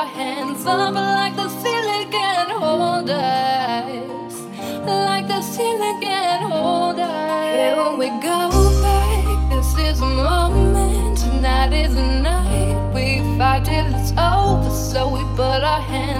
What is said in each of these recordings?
our hands up like the feeling can hold us, like the feeling can hold us. Here we go back. This is a moment, tonight is a night. We fight till it's over, so we put our hands.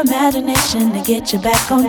imagination to get you back on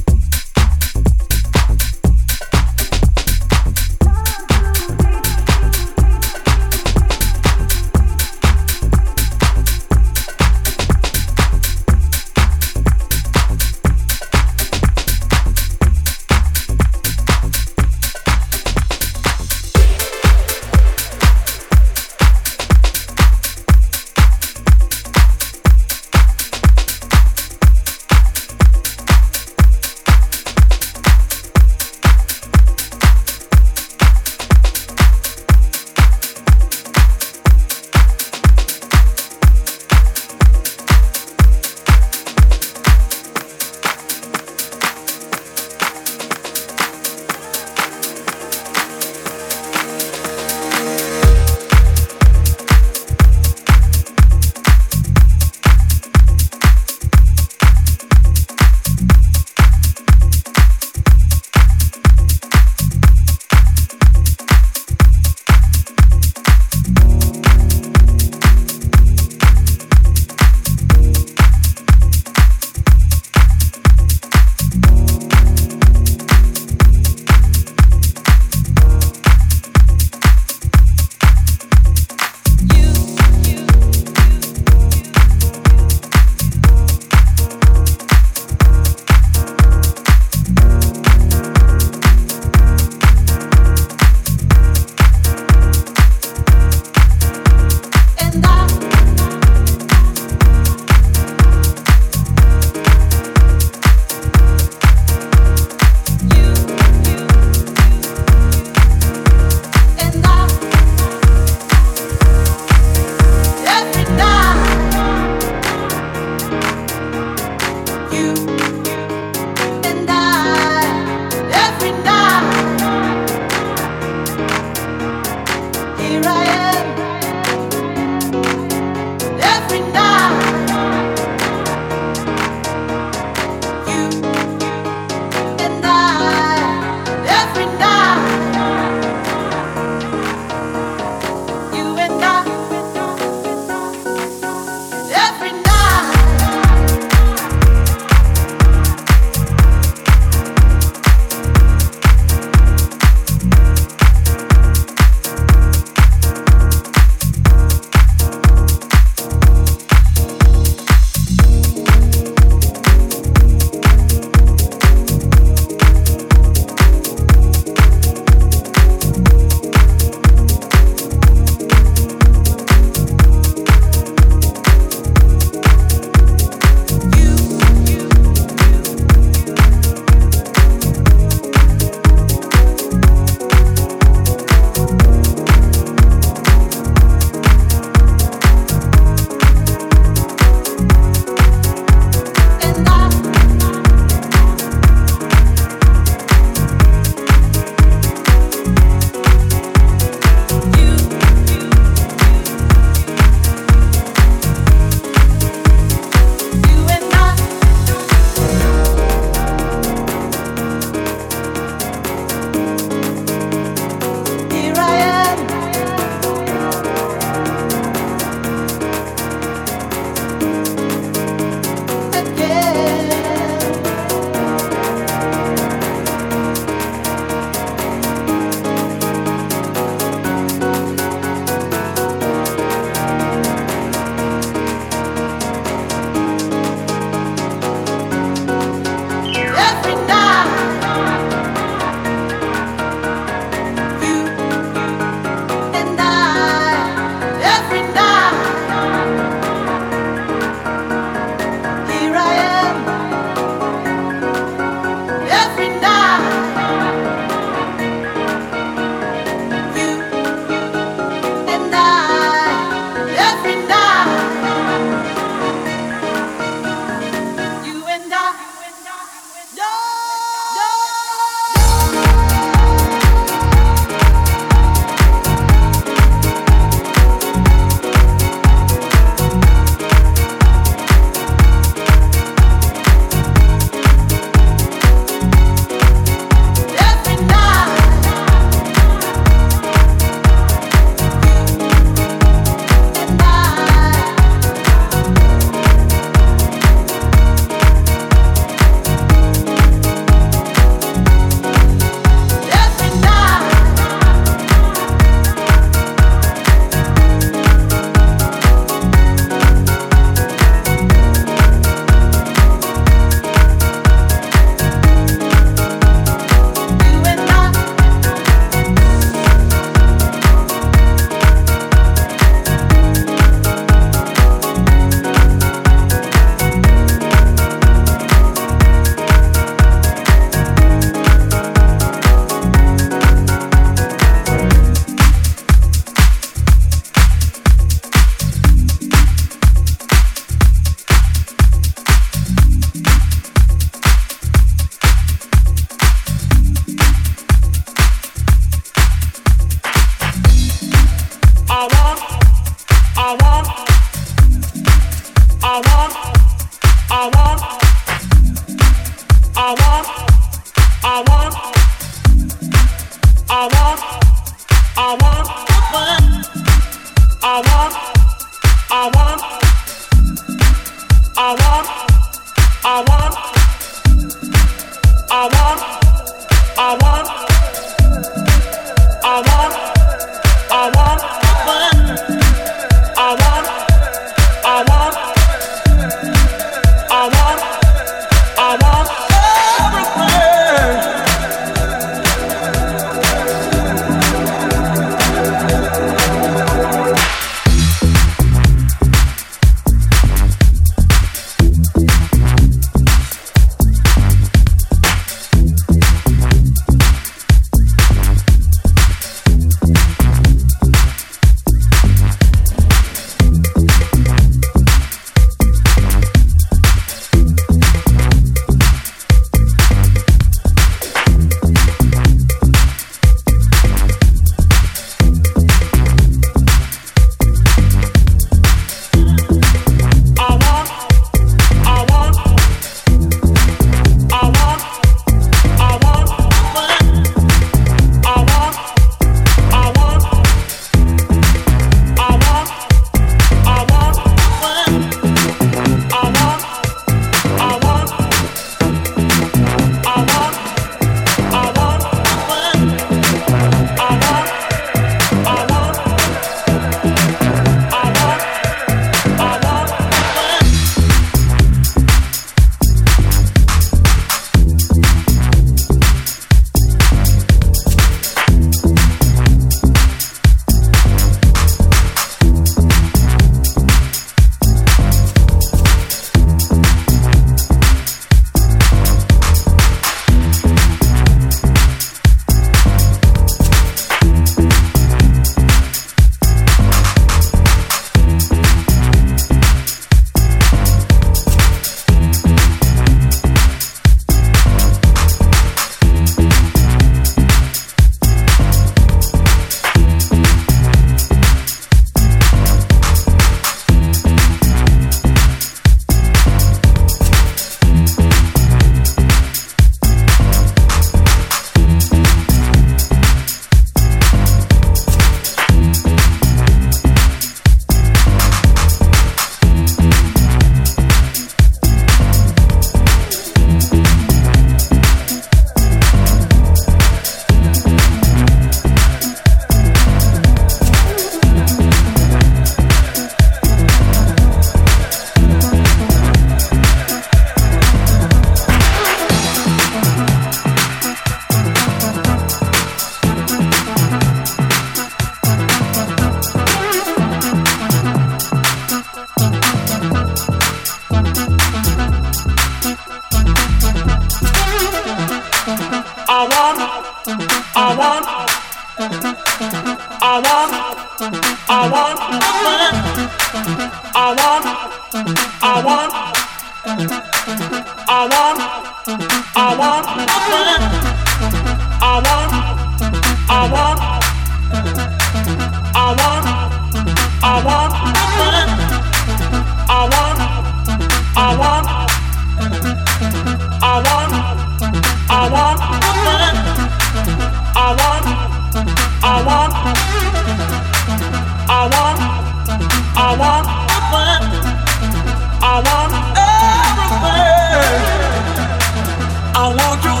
I want you.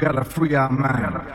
Time. free our mind.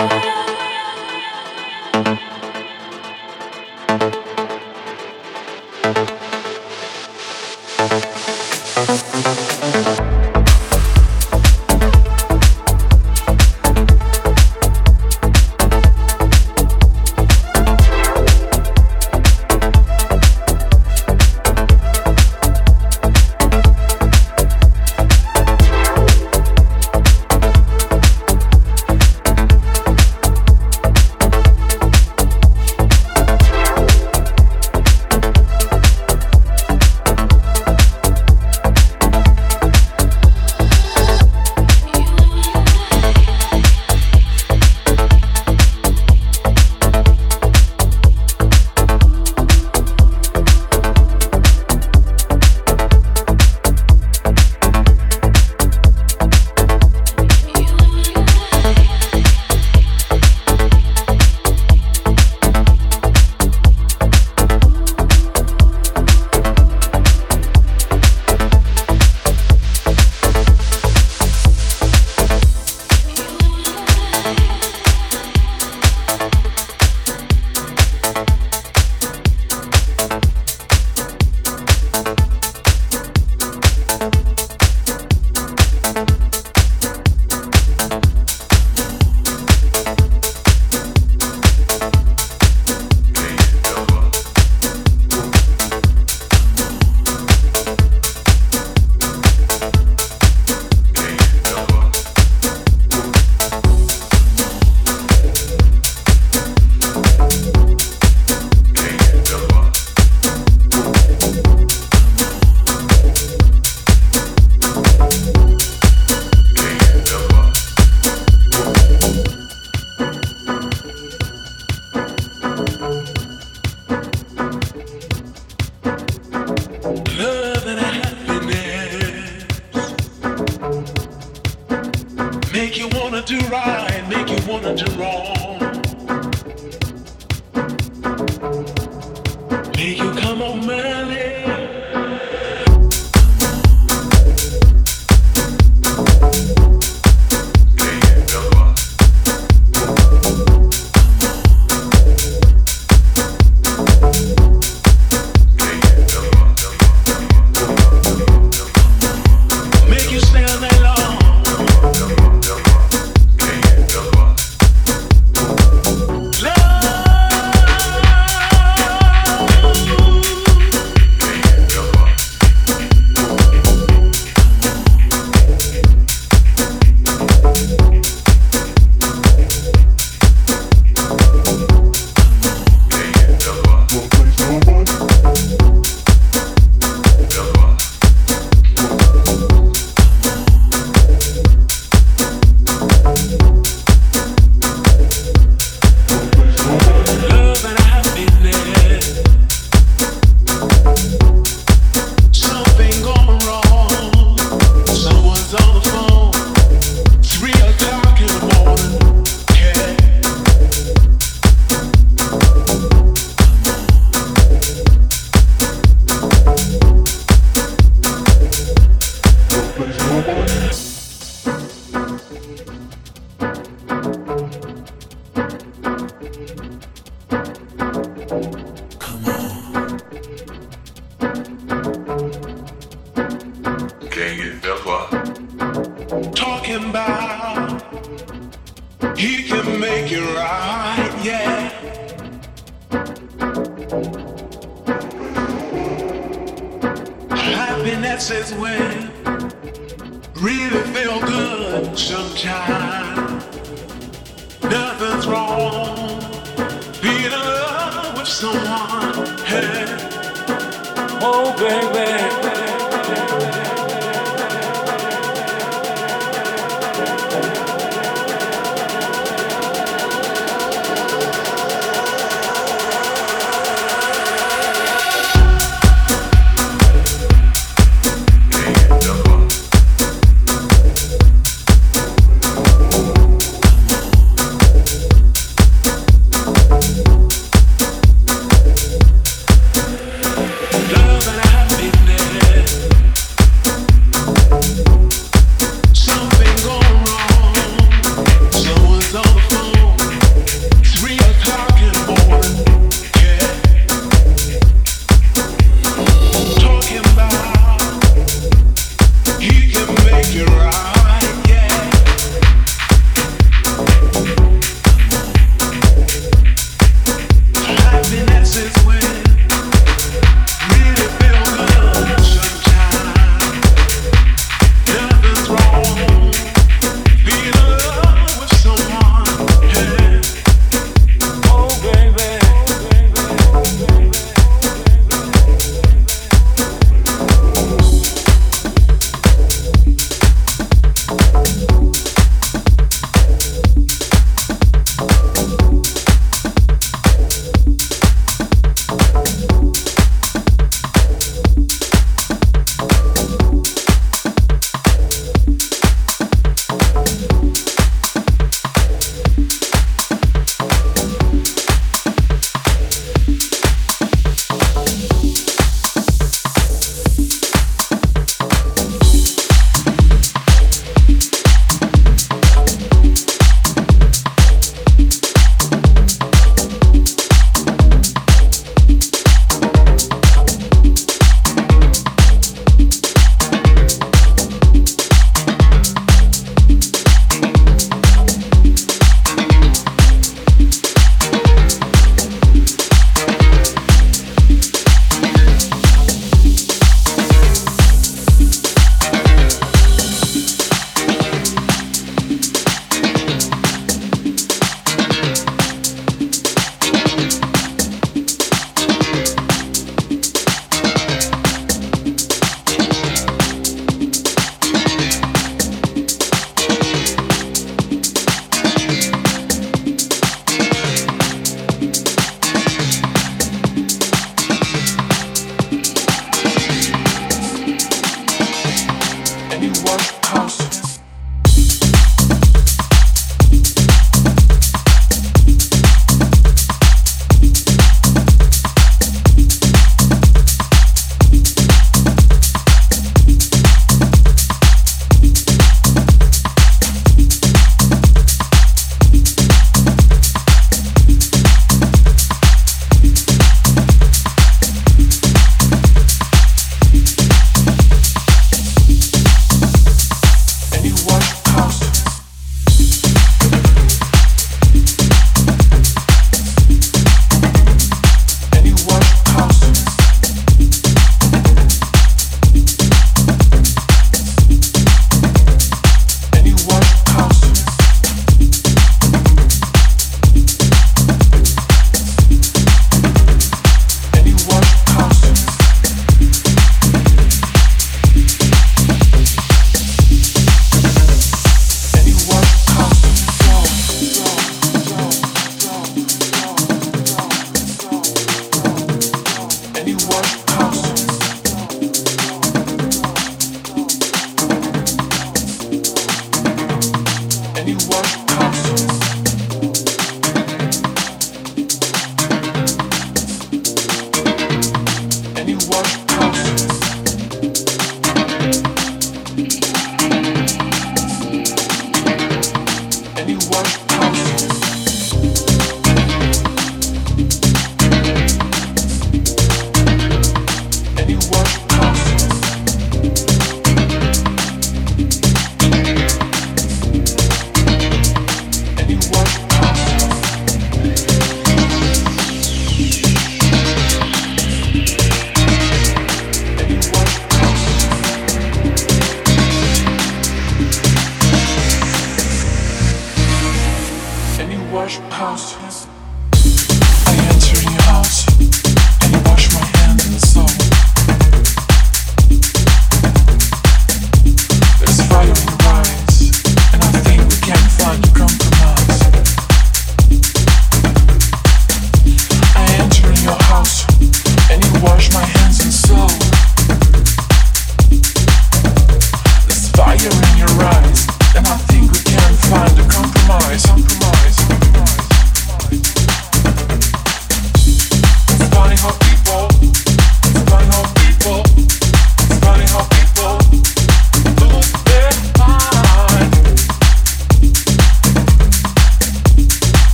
Thank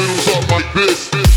feels up like this.